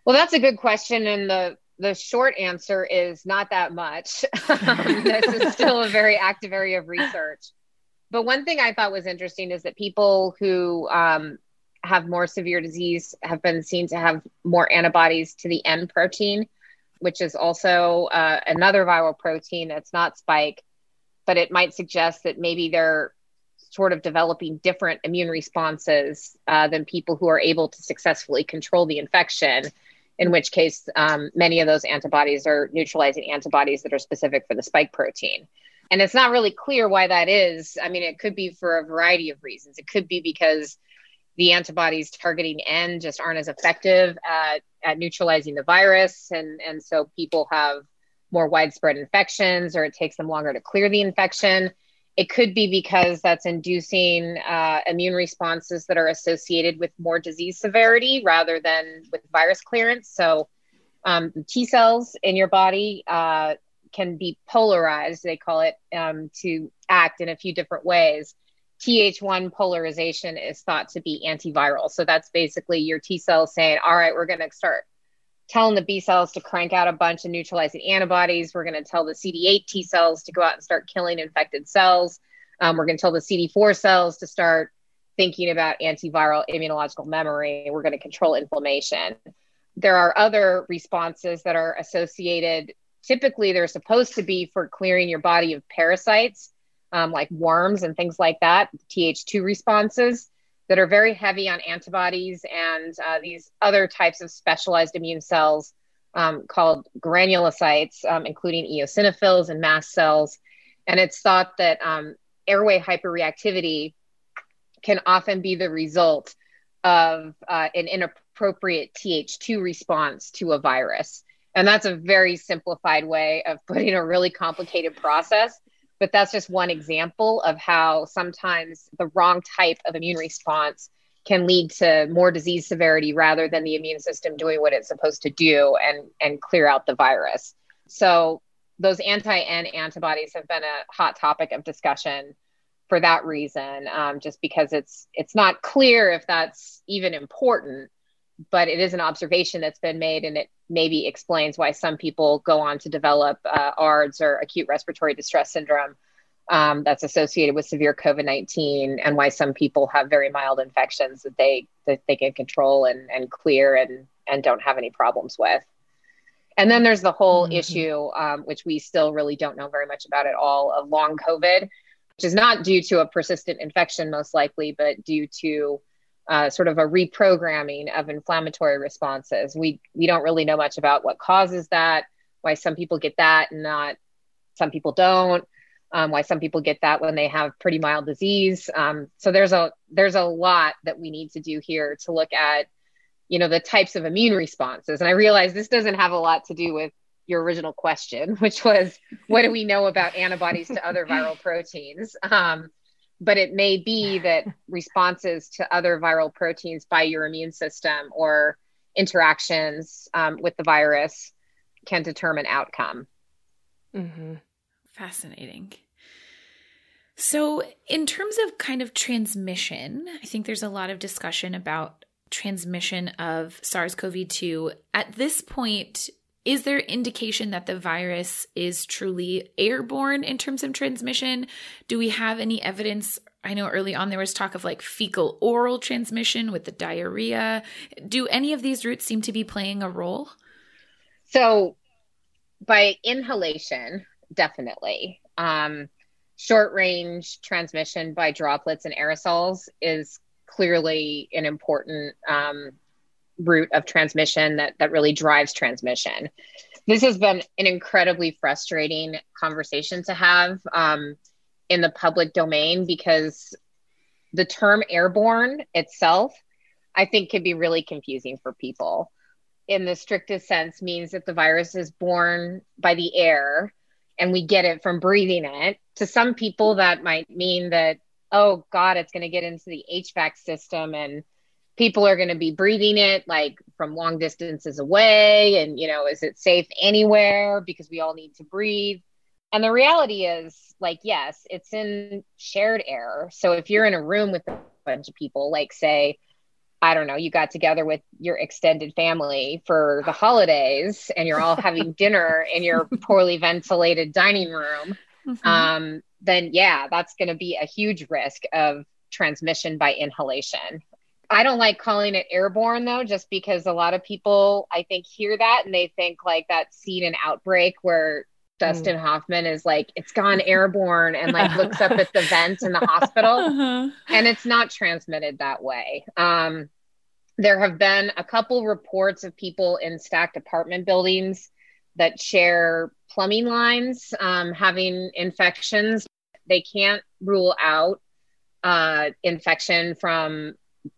Well, that's a good question. And the the short answer is not that much. this is still a very active area of research. But one thing I thought was interesting is that people who um, have more severe disease have been seen to have more antibodies to the N protein, which is also uh, another viral protein that's not spike, but it might suggest that maybe they're sort of developing different immune responses uh, than people who are able to successfully control the infection. In which case, um, many of those antibodies are neutralizing antibodies that are specific for the spike protein. And it's not really clear why that is. I mean, it could be for a variety of reasons. It could be because the antibodies targeting N just aren't as effective at, at neutralizing the virus. And, and so people have more widespread infections or it takes them longer to clear the infection. It could be because that's inducing uh, immune responses that are associated with more disease severity rather than with virus clearance. So um, T cells in your body uh, can be polarized, they call it, um, to act in a few different ways. Th1 polarization is thought to be antiviral. So that's basically your T cells saying, all right, we're going to start telling the B cells to crank out a bunch of neutralizing antibodies. We're going to tell the CD8 T cells to go out and start killing infected cells. Um, we're going to tell the CD4 cells to start thinking about antiviral immunological memory. We're going to control inflammation. There are other responses that are associated. Typically, they're supposed to be for clearing your body of parasites um, like worms and things like that, Th2 responses that are very heavy on antibodies and uh, these other types of specialized immune cells um, called granulocytes, um, including eosinophils and mast cells. And it's thought that um, airway hyperreactivity can often be the result of uh, an inappropriate Th2 response to a virus. And that's a very simplified way of putting a really complicated process. But that's just one example of how sometimes the wrong type of immune response can lead to more disease severity rather than the immune system doing what it's supposed to do and, and clear out the virus. So those anti-N antibodies have been a hot topic of discussion for that reason, um, just because it's it's not clear if that's even important, but it is an observation that's been made, and it maybe explains why some people go on to develop uh, ARDS or acute respiratory distress syndrome um, that's associated with severe COVID nineteen, and why some people have very mild infections that they that they can control and and clear and and don't have any problems with. And then there's the whole mm-hmm. issue, um, which we still really don't know very much about at all, of long COVID, which is not due to a persistent infection, most likely, but due to uh, sort of a reprogramming of inflammatory responses. We we don't really know much about what causes that, why some people get that and not some people don't, um, why some people get that when they have pretty mild disease. Um, so there's a there's a lot that we need to do here to look at, you know, the types of immune responses. And I realize this doesn't have a lot to do with your original question, which was what do we know about antibodies to other viral proteins? Um, but it may be that responses to other viral proteins by your immune system or interactions um, with the virus can determine outcome. Mm-hmm. Fascinating. So, in terms of kind of transmission, I think there's a lot of discussion about transmission of SARS CoV 2. At this point, is there indication that the virus is truly airborne in terms of transmission? Do we have any evidence? I know early on there was talk of like fecal oral transmission with the diarrhea. Do any of these routes seem to be playing a role? So, by inhalation, definitely. Um, short range transmission by droplets and aerosols is clearly an important um, route of transmission that that really drives transmission. This has been an incredibly frustrating conversation to have um, in the public domain because the term airborne itself, I think, can be really confusing for people. In the strictest sense, means that the virus is born by the air and we get it from breathing it. To some people, that might mean that, oh God, it's going to get into the HVAC system and people are going to be breathing it like from long distances away and you know is it safe anywhere? Because we all need to breathe. And the reality is like yes it's in shared air. So if you're in a room with a bunch of people like say i don't know you got together with your extended family for the holidays and you're all having dinner in your poorly ventilated dining room mm-hmm. um, then yeah that's going to be a huge risk of transmission by inhalation I don't like calling it airborne though, just because a lot of people I think hear that and they think like that scene in Outbreak where Dustin mm. Hoffman is like, it's gone airborne and like looks up at the vent in the hospital. Uh-huh. And it's not transmitted that way. Um, there have been a couple reports of people in stacked apartment buildings that share plumbing lines um, having infections. They can't rule out uh, infection from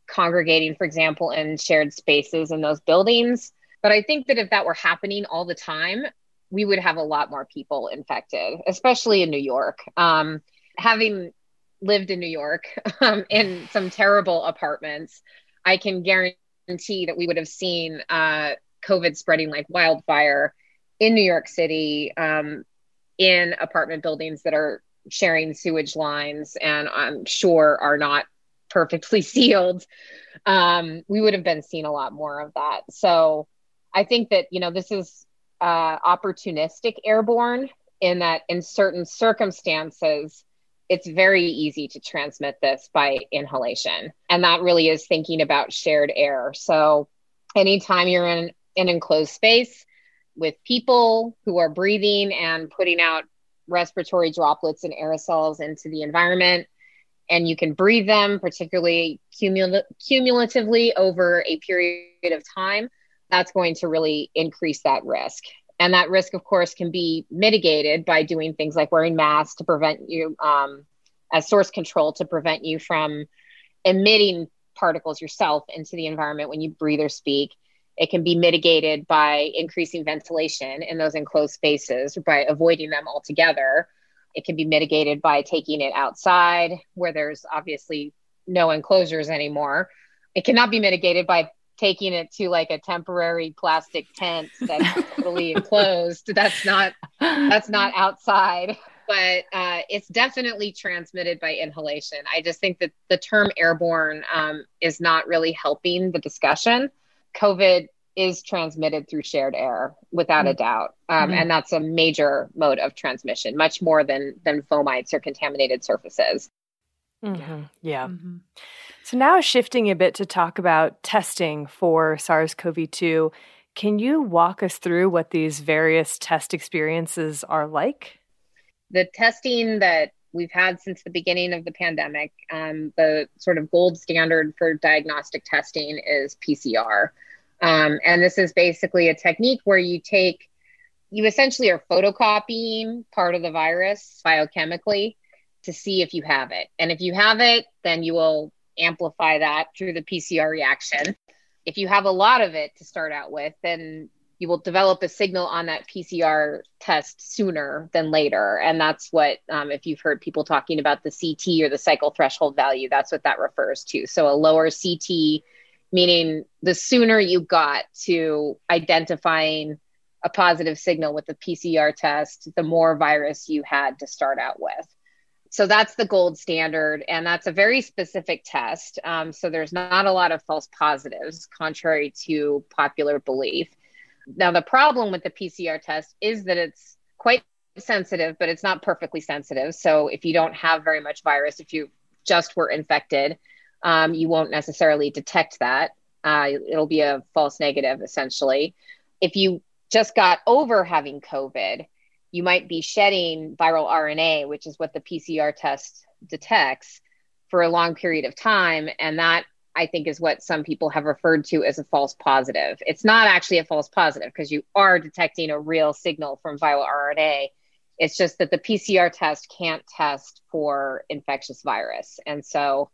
congregating, for example, in shared spaces in those buildings. But I think that if that were happening all the time, we would have a lot more people infected, especially in New York. Um, having lived in New York um, in some terrible apartments, I can guarantee that we would have seen uh, COVID spreading like wildfire in New York City um, in apartment buildings that are sharing sewage lines and I'm sure are not perfectly sealed, um, we would have been seeing a lot more of that. So I think that, you know, this is uh, opportunistic airborne in that in certain circumstances, it's very easy to transmit this by inhalation. And that really is thinking about shared air. So anytime you're in an enclosed space with people who are breathing and putting out respiratory droplets and aerosols into the environment, and you can breathe them, particularly cumul- cumulatively over a period of time, that's going to really increase that risk. And that risk, of course, can be mitigated by doing things like wearing masks to prevent you, um, as source control, to prevent you from emitting particles yourself into the environment when you breathe or speak. It can be mitigated by increasing ventilation in those enclosed spaces by avoiding them altogether. It can be mitigated by taking it outside where there's obviously no enclosures anymore. It cannot be mitigated by taking it to like a temporary plastic tent that's totally enclosed. That's not that's not outside. But uh, it's definitely transmitted by inhalation. I just think that the term airborne um, is not really helping the discussion. COVID is transmitted through shared air without mm-hmm. a doubt um, mm-hmm. and that's a major mode of transmission much more than than fomites or contaminated surfaces mm-hmm. yeah mm-hmm. so now shifting a bit to talk about testing for sars-cov-2 can you walk us through what these various test experiences are like the testing that we've had since the beginning of the pandemic um, the sort of gold standard for diagnostic testing is pcr um, and this is basically a technique where you take, you essentially are photocopying part of the virus biochemically to see if you have it. And if you have it, then you will amplify that through the PCR reaction. If you have a lot of it to start out with, then you will develop a signal on that PCR test sooner than later. And that's what, um, if you've heard people talking about the CT or the cycle threshold value, that's what that refers to. So a lower CT meaning the sooner you got to identifying a positive signal with the PCR test, the more virus you had to start out with. So that's the gold standard, and that's a very specific test. Um, so there's not a lot of false positives, contrary to popular belief. Now, the problem with the PCR test is that it's quite sensitive, but it's not perfectly sensitive. So if you don't have very much virus, if you just were infected, um, you won't necessarily detect that. Uh, it'll be a false negative, essentially. If you just got over having COVID, you might be shedding viral RNA, which is what the PCR test detects, for a long period of time. And that I think is what some people have referred to as a false positive. It's not actually a false positive because you are detecting a real signal from viral RNA. It's just that the PCR test can't test for infectious virus. And so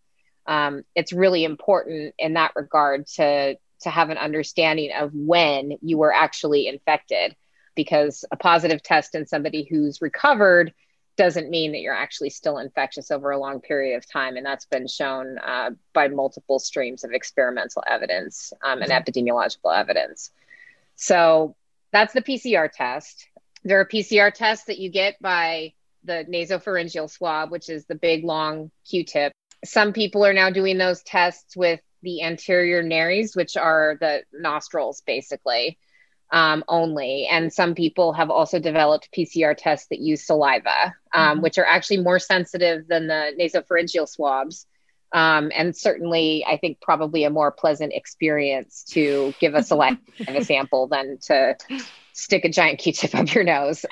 um, it's really important in that regard to to have an understanding of when you were actually infected because a positive test in somebody who's recovered doesn't mean that you're actually still infectious over a long period of time. And that's been shown uh, by multiple streams of experimental evidence um, and epidemiological evidence. So that's the pcr test. There are pcr tests that you get by the nasopharyngeal swab which is the big long q-tip some people are now doing those tests with the anterior nares, which are the nostrils, basically, um, only. And some people have also developed PCR tests that use saliva, um, mm-hmm. which are actually more sensitive than the nasopharyngeal swabs. Um, and certainly, I think probably a more pleasant experience to give a saliva sample than to stick a giant Q-tip up your nose.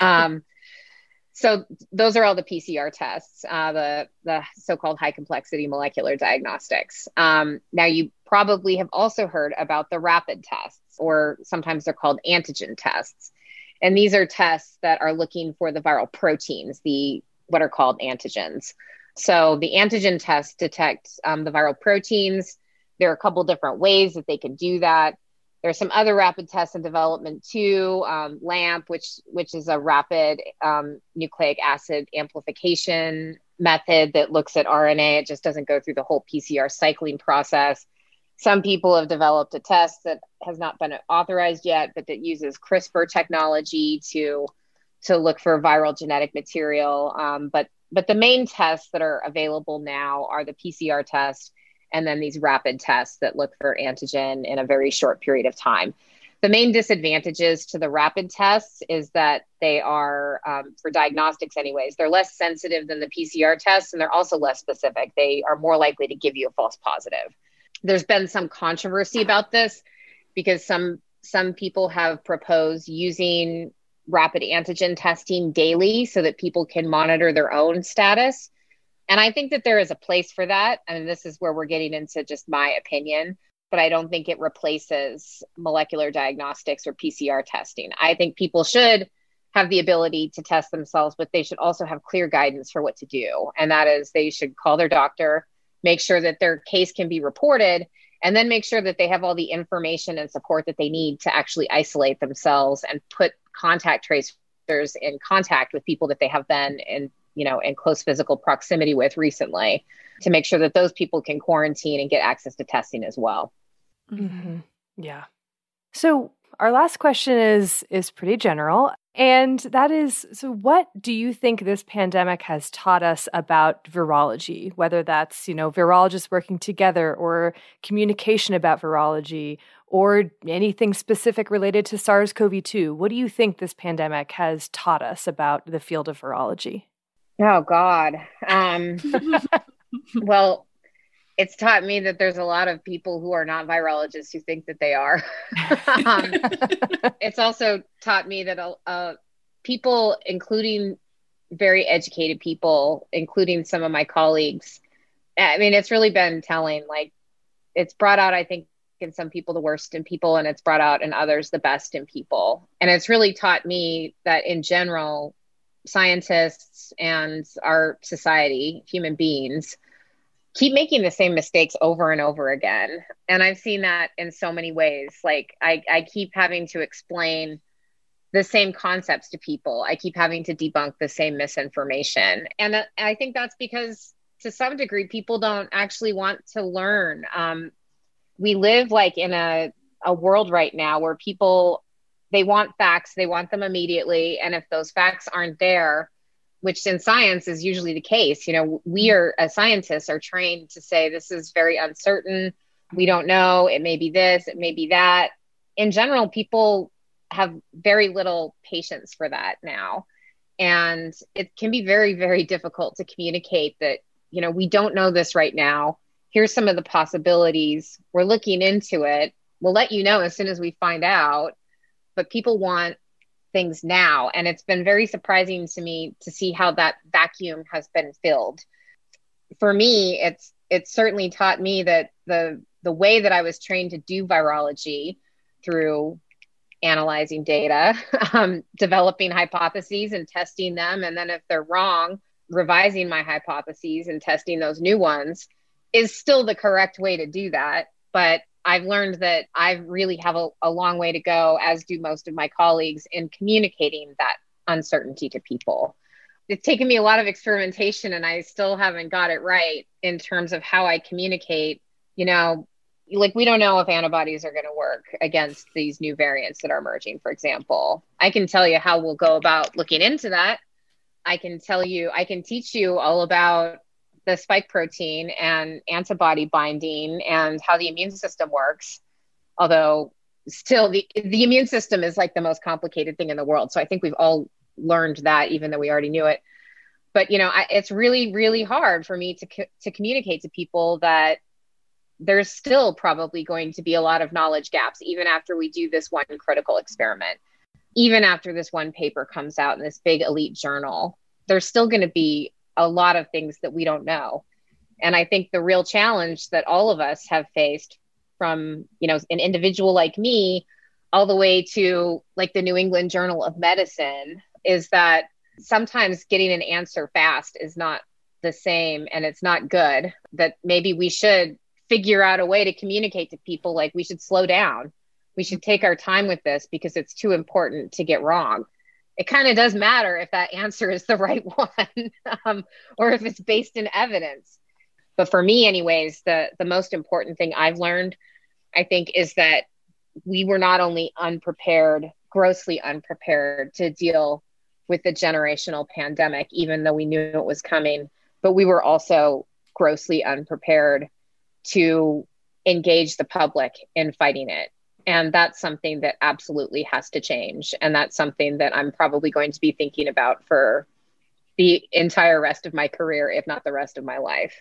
So those are all the PCR tests, uh, the the so-called high complexity molecular diagnostics. Um, now you probably have also heard about the rapid tests, or sometimes they're called antigen tests, and these are tests that are looking for the viral proteins, the what are called antigens. So the antigen tests detect um, the viral proteins. There are a couple different ways that they can do that. There's some other rapid tests in development too. Um, LAMP, which which is a rapid um, nucleic acid amplification method that looks at RNA. It just doesn't go through the whole PCR cycling process. Some people have developed a test that has not been authorized yet, but that uses CRISPR technology to to look for viral genetic material. Um, but but the main tests that are available now are the PCR test and then these rapid tests that look for antigen in a very short period of time. The main disadvantages to the rapid tests is that they are, um, for diagnostics, anyways, they're less sensitive than the PCR tests and they're also less specific. They are more likely to give you a false positive. There's been some controversy about this because some some people have proposed using rapid antigen testing daily so that people can monitor their own status and I think that there is a place for that. And this is where we're getting into just my opinion, but I don't think it replaces molecular diagnostics or PCR testing. I think people should have the ability to test themselves, but they should also have clear guidance for what to do. And that is they should call their doctor, make sure that their case can be reported, and then make sure that they have all the information and support that they need to actually isolate themselves and put contact tracers in contact with people that they have been in you know in close physical proximity with recently to make sure that those people can quarantine and get access to testing as well. Mm-hmm. yeah. So our last question is is pretty general. And that is so what do you think this pandemic has taught us about virology? Whether that's you know virologists working together or communication about virology or anything specific related to SARS-CoV-2 what do you think this pandemic has taught us about the field of virology oh god um well it's taught me that there's a lot of people who are not virologists who think that they are. um, it's also taught me that uh, people, including very educated people, including some of my colleagues, I mean, it's really been telling. Like, it's brought out, I think, in some people the worst in people, and it's brought out in others the best in people. And it's really taught me that in general, scientists and our society, human beings, keep making the same mistakes over and over again. And I've seen that in so many ways. Like I, I keep having to explain the same concepts to people. I keep having to debunk the same misinformation. And I think that's because to some degree, people don't actually want to learn. Um, we live like in a, a world right now where people, they want facts, they want them immediately. And if those facts aren't there, which in science is usually the case. You know, we mm-hmm. are as scientists are trained to say this is very uncertain. We don't know. It may be this, it may be that. In general, people have very little patience for that now. And it can be very, very difficult to communicate that, you know, we don't know this right now. Here's some of the possibilities. We're looking into it. We'll let you know as soon as we find out. But people want things now. And it's been very surprising to me to see how that vacuum has been filled. For me, it's it's certainly taught me that the the way that I was trained to do virology through analyzing data, um, developing hypotheses and testing them, and then if they're wrong, revising my hypotheses and testing those new ones is still the correct way to do that. But I've learned that I really have a, a long way to go, as do most of my colleagues, in communicating that uncertainty to people. It's taken me a lot of experimentation, and I still haven't got it right in terms of how I communicate. You know, like we don't know if antibodies are going to work against these new variants that are emerging, for example. I can tell you how we'll go about looking into that. I can tell you, I can teach you all about the spike protein and antibody binding and how the immune system works. Although still the the immune system is like the most complicated thing in the world. So I think we've all learned that even though we already knew it. But you know, I, it's really really hard for me to to communicate to people that there's still probably going to be a lot of knowledge gaps even after we do this one critical experiment. Even after this one paper comes out in this big elite journal, there's still going to be a lot of things that we don't know. And I think the real challenge that all of us have faced from, you know, an individual like me all the way to like the New England Journal of Medicine is that sometimes getting an answer fast is not the same and it's not good. That maybe we should figure out a way to communicate to people like we should slow down. We should take our time with this because it's too important to get wrong it kind of does matter if that answer is the right one um, or if it's based in evidence. But for me anyways the the most important thing i've learned i think is that we were not only unprepared grossly unprepared to deal with the generational pandemic even though we knew it was coming but we were also grossly unprepared to engage the public in fighting it and that's something that absolutely has to change. And that's something that I'm probably going to be thinking about for the entire rest of my career, if not the rest of my life.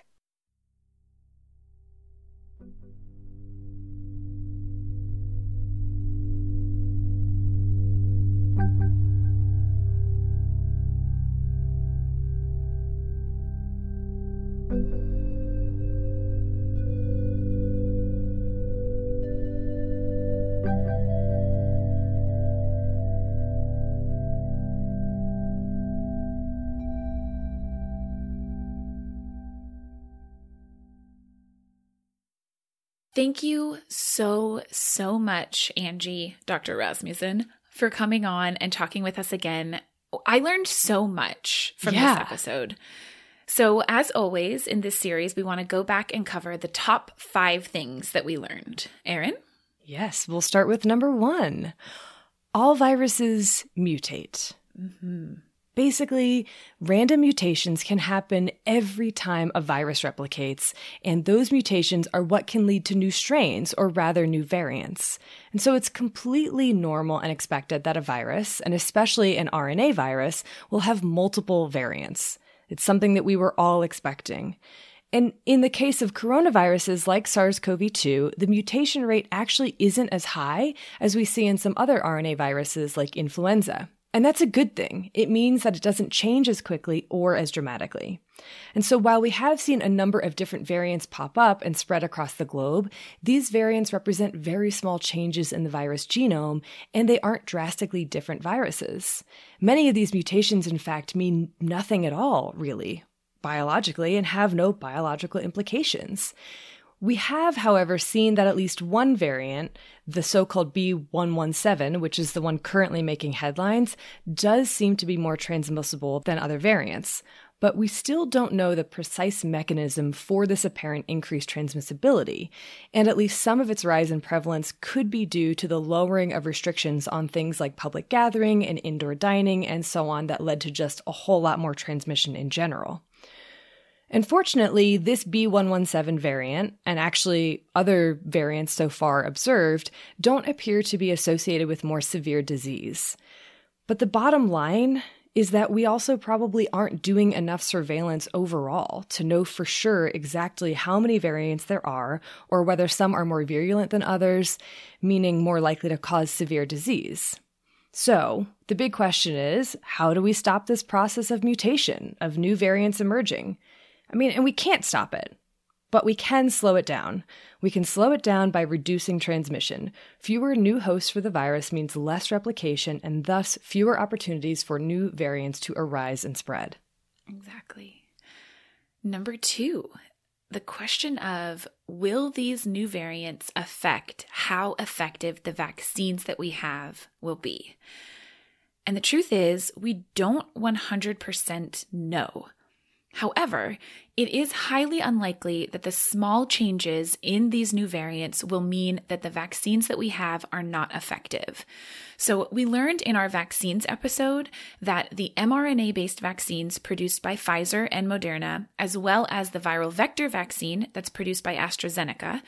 Thank you so, so much, Angie, Dr. Rasmussen, for coming on and talking with us again. I learned so much from yeah. this episode. So, as always in this series, we want to go back and cover the top five things that we learned. Erin? Yes, we'll start with number one. All viruses mutate. Mm-hmm. Basically, random mutations can happen every time a virus replicates, and those mutations are what can lead to new strains, or rather new variants. And so it's completely normal and expected that a virus, and especially an RNA virus, will have multiple variants. It's something that we were all expecting. And in the case of coronaviruses like SARS CoV 2, the mutation rate actually isn't as high as we see in some other RNA viruses like influenza. And that's a good thing. It means that it doesn't change as quickly or as dramatically. And so while we have seen a number of different variants pop up and spread across the globe, these variants represent very small changes in the virus genome, and they aren't drastically different viruses. Many of these mutations, in fact, mean nothing at all, really, biologically, and have no biological implications. We have, however, seen that at least one variant, the so called B117, which is the one currently making headlines, does seem to be more transmissible than other variants. But we still don't know the precise mechanism for this apparent increased transmissibility, and at least some of its rise in prevalence could be due to the lowering of restrictions on things like public gathering and indoor dining and so on that led to just a whole lot more transmission in general. Unfortunately, this B117 variant, and actually other variants so far observed, don't appear to be associated with more severe disease. But the bottom line is that we also probably aren't doing enough surveillance overall to know for sure exactly how many variants there are, or whether some are more virulent than others, meaning more likely to cause severe disease. So, the big question is how do we stop this process of mutation, of new variants emerging? I mean, and we can't stop it, but we can slow it down. We can slow it down by reducing transmission. Fewer new hosts for the virus means less replication and thus fewer opportunities for new variants to arise and spread. Exactly. Number two, the question of will these new variants affect how effective the vaccines that we have will be? And the truth is, we don't 100% know. However, it is highly unlikely that the small changes in these new variants will mean that the vaccines that we have are not effective. So, we learned in our vaccines episode that the mRNA based vaccines produced by Pfizer and Moderna, as well as the viral vector vaccine that's produced by AstraZeneca,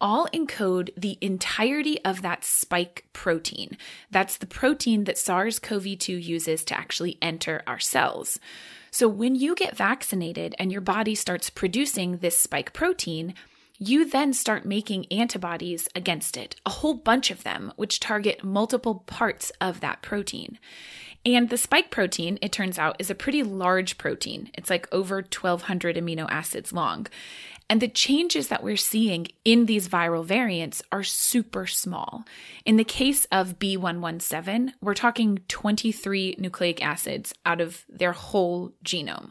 all encode the entirety of that spike protein. That's the protein that SARS CoV 2 uses to actually enter our cells. So when you get vaccinated and your body starts producing this spike protein, you then start making antibodies against it, a whole bunch of them, which target multiple parts of that protein. And the spike protein, it turns out, is a pretty large protein. It's like over 1,200 amino acids long. And the changes that we're seeing in these viral variants are super small. In the case of B117, we're talking 23 nucleic acids out of their whole genome.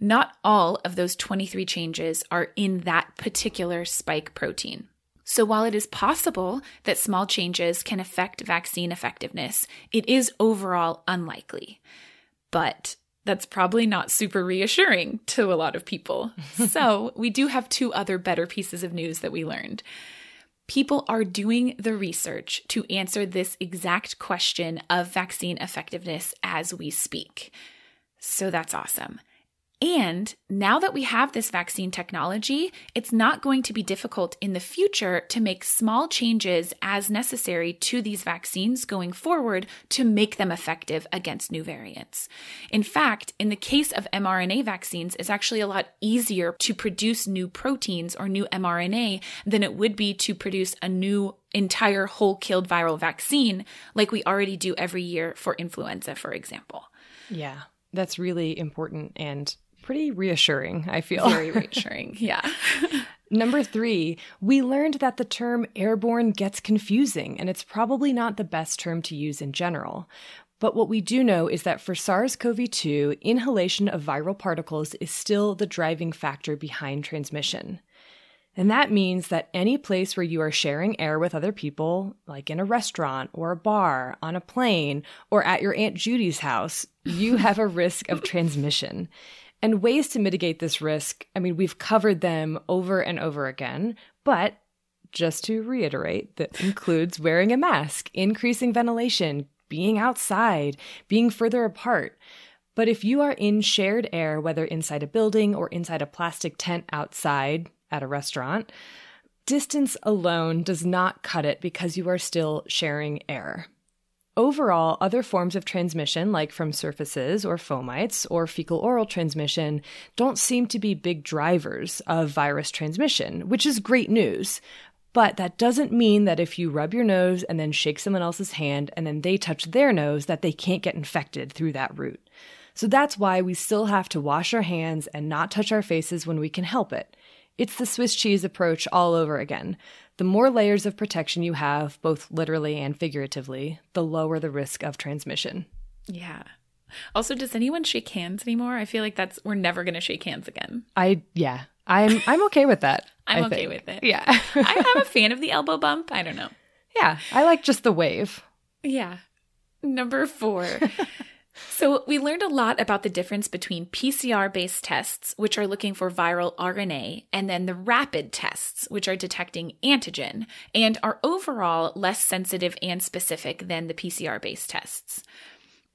Not all of those 23 changes are in that particular spike protein. So, while it is possible that small changes can affect vaccine effectiveness, it is overall unlikely. But that's probably not super reassuring to a lot of people. so, we do have two other better pieces of news that we learned. People are doing the research to answer this exact question of vaccine effectiveness as we speak. So, that's awesome. And now that we have this vaccine technology, it's not going to be difficult in the future to make small changes as necessary to these vaccines going forward to make them effective against new variants. In fact, in the case of mRNA vaccines, it's actually a lot easier to produce new proteins or new mRNA than it would be to produce a new entire whole killed viral vaccine like we already do every year for influenza, for example. Yeah. That's really important and pretty reassuring, I feel. Very reassuring, yeah. Number three, we learned that the term airborne gets confusing, and it's probably not the best term to use in general. But what we do know is that for SARS CoV 2, inhalation of viral particles is still the driving factor behind transmission. And that means that any place where you are sharing air with other people, like in a restaurant or a bar, on a plane, or at your Aunt Judy's house, you have a risk of transmission. And ways to mitigate this risk, I mean, we've covered them over and over again, but just to reiterate, that includes wearing a mask, increasing ventilation, being outside, being further apart. But if you are in shared air, whether inside a building or inside a plastic tent outside at a restaurant, distance alone does not cut it because you are still sharing air. Overall, other forms of transmission, like from surfaces or fomites or fecal oral transmission, don't seem to be big drivers of virus transmission, which is great news. But that doesn't mean that if you rub your nose and then shake someone else's hand and then they touch their nose, that they can't get infected through that route. So that's why we still have to wash our hands and not touch our faces when we can help it. It's the Swiss cheese approach all over again. The more layers of protection you have, both literally and figuratively, the lower the risk of transmission. Yeah. Also, does anyone shake hands anymore? I feel like that's we're never going to shake hands again. I yeah. I'm I'm okay with that. I'm I okay think. with it. Yeah. I, I'm a fan of the elbow bump. I don't know. yeah, I like just the wave. Yeah. Number four. so, we learned a lot about the difference between PCR based tests, which are looking for viral RNA, and then the rapid tests, which are detecting antigen and are overall less sensitive and specific than the PCR based tests.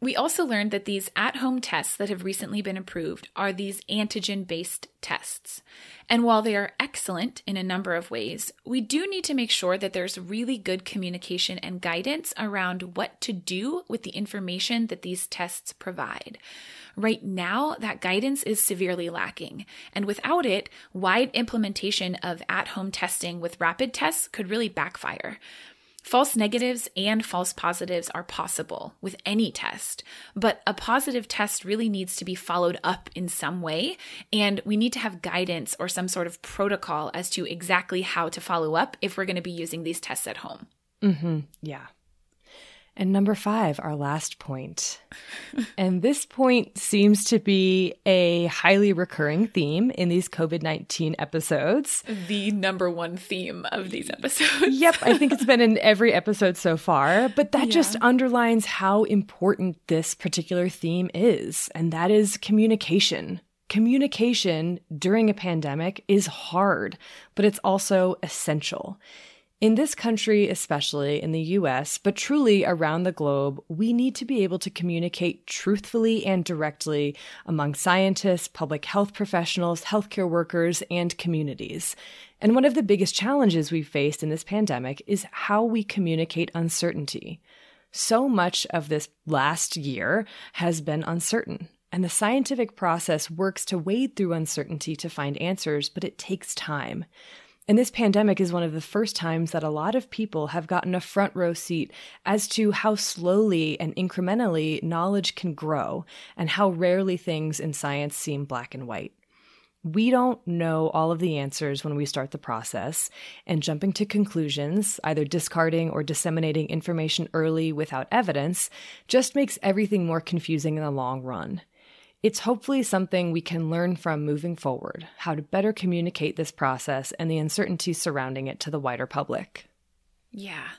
We also learned that these at home tests that have recently been approved are these antigen based tests. And while they are excellent in a number of ways, we do need to make sure that there's really good communication and guidance around what to do with the information that these tests provide. Right now, that guidance is severely lacking. And without it, wide implementation of at home testing with rapid tests could really backfire. False negatives and false positives are possible with any test, but a positive test really needs to be followed up in some way, and we need to have guidance or some sort of protocol as to exactly how to follow up if we're going to be using these tests at home. Mm-hmm. Yeah. And number five, our last point. and this point seems to be a highly recurring theme in these COVID 19 episodes. The number one theme of these episodes. Yep, I think it's been in every episode so far, but that Yeah. just underlines how important this particular theme is, and that is communication. Communication during a pandemic is hard, but it's also essential. In this country, especially in the US, but truly around the globe, we need to be able to communicate truthfully and directly among scientists, public health professionals, healthcare workers, and communities. And one of the biggest challenges we've faced in this pandemic is how we communicate uncertainty. So much of this last year has been uncertain. And the scientific process works to wade through uncertainty to find answers, but it takes time. And this pandemic is one of the first times that a lot of people have gotten a front row seat as to how slowly and incrementally knowledge can grow and how rarely things in science seem black and white. We don't know all of the answers when we start the process, and jumping to conclusions, either discarding or disseminating information early without evidence, just makes everything more confusing in the long run. It's hopefully something we can learn from moving forward how to better communicate this process and the uncertainty surrounding it to the wider public. Yeah.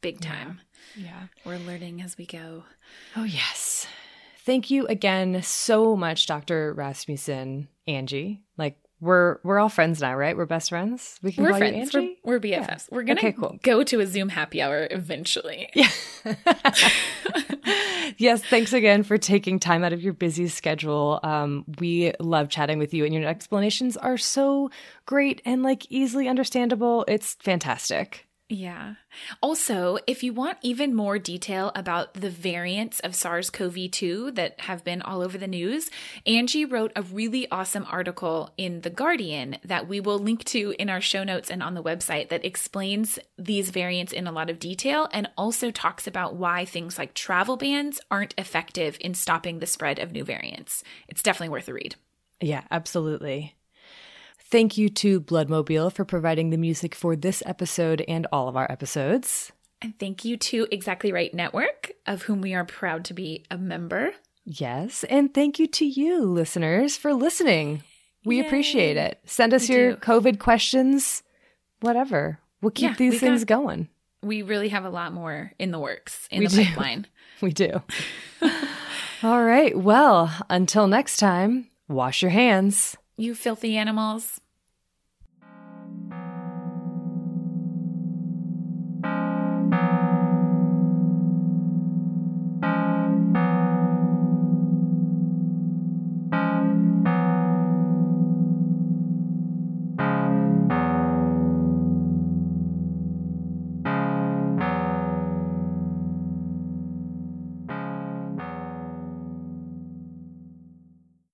Big time. Yeah. We're learning as we go. Oh, yes. Thank you again so much, Dr. Rasmussen, Angie. We're we're all friends now, right? We're best friends. We can We're call friends. you We're, Angie. we're BFFs. We're going to Okay, cool. go to a Zoom happy hour eventually. Yeah. yes, thanks again for taking time out of your busy schedule. Um, we love chatting with you, and your explanations are so great and like easily understandable. It's fantastic. Yeah. Also, if you want even more detail about the variants of SARS CoV 2 that have been all over the news, Angie wrote a really awesome article in The Guardian that we will link to in our show notes and on the website that explains these variants in a lot of detail and also talks about why things like travel bans aren't effective in stopping the spread of new variants. It's definitely worth a read. Yeah, absolutely. Thank you to Bloodmobile for providing the music for this episode and all of our episodes. And thank you to Exactly Right Network, of whom we are proud to be a member. Yes, and thank you to you, listeners, for listening. We Yay. appreciate it. Send us We your do. COVID questions, whatever. We'll keep Yeah, these things got- going. We really have a lot more in the works in We the do. pipeline. We do. All right. Well, until next time, wash your hands. You filthy animals.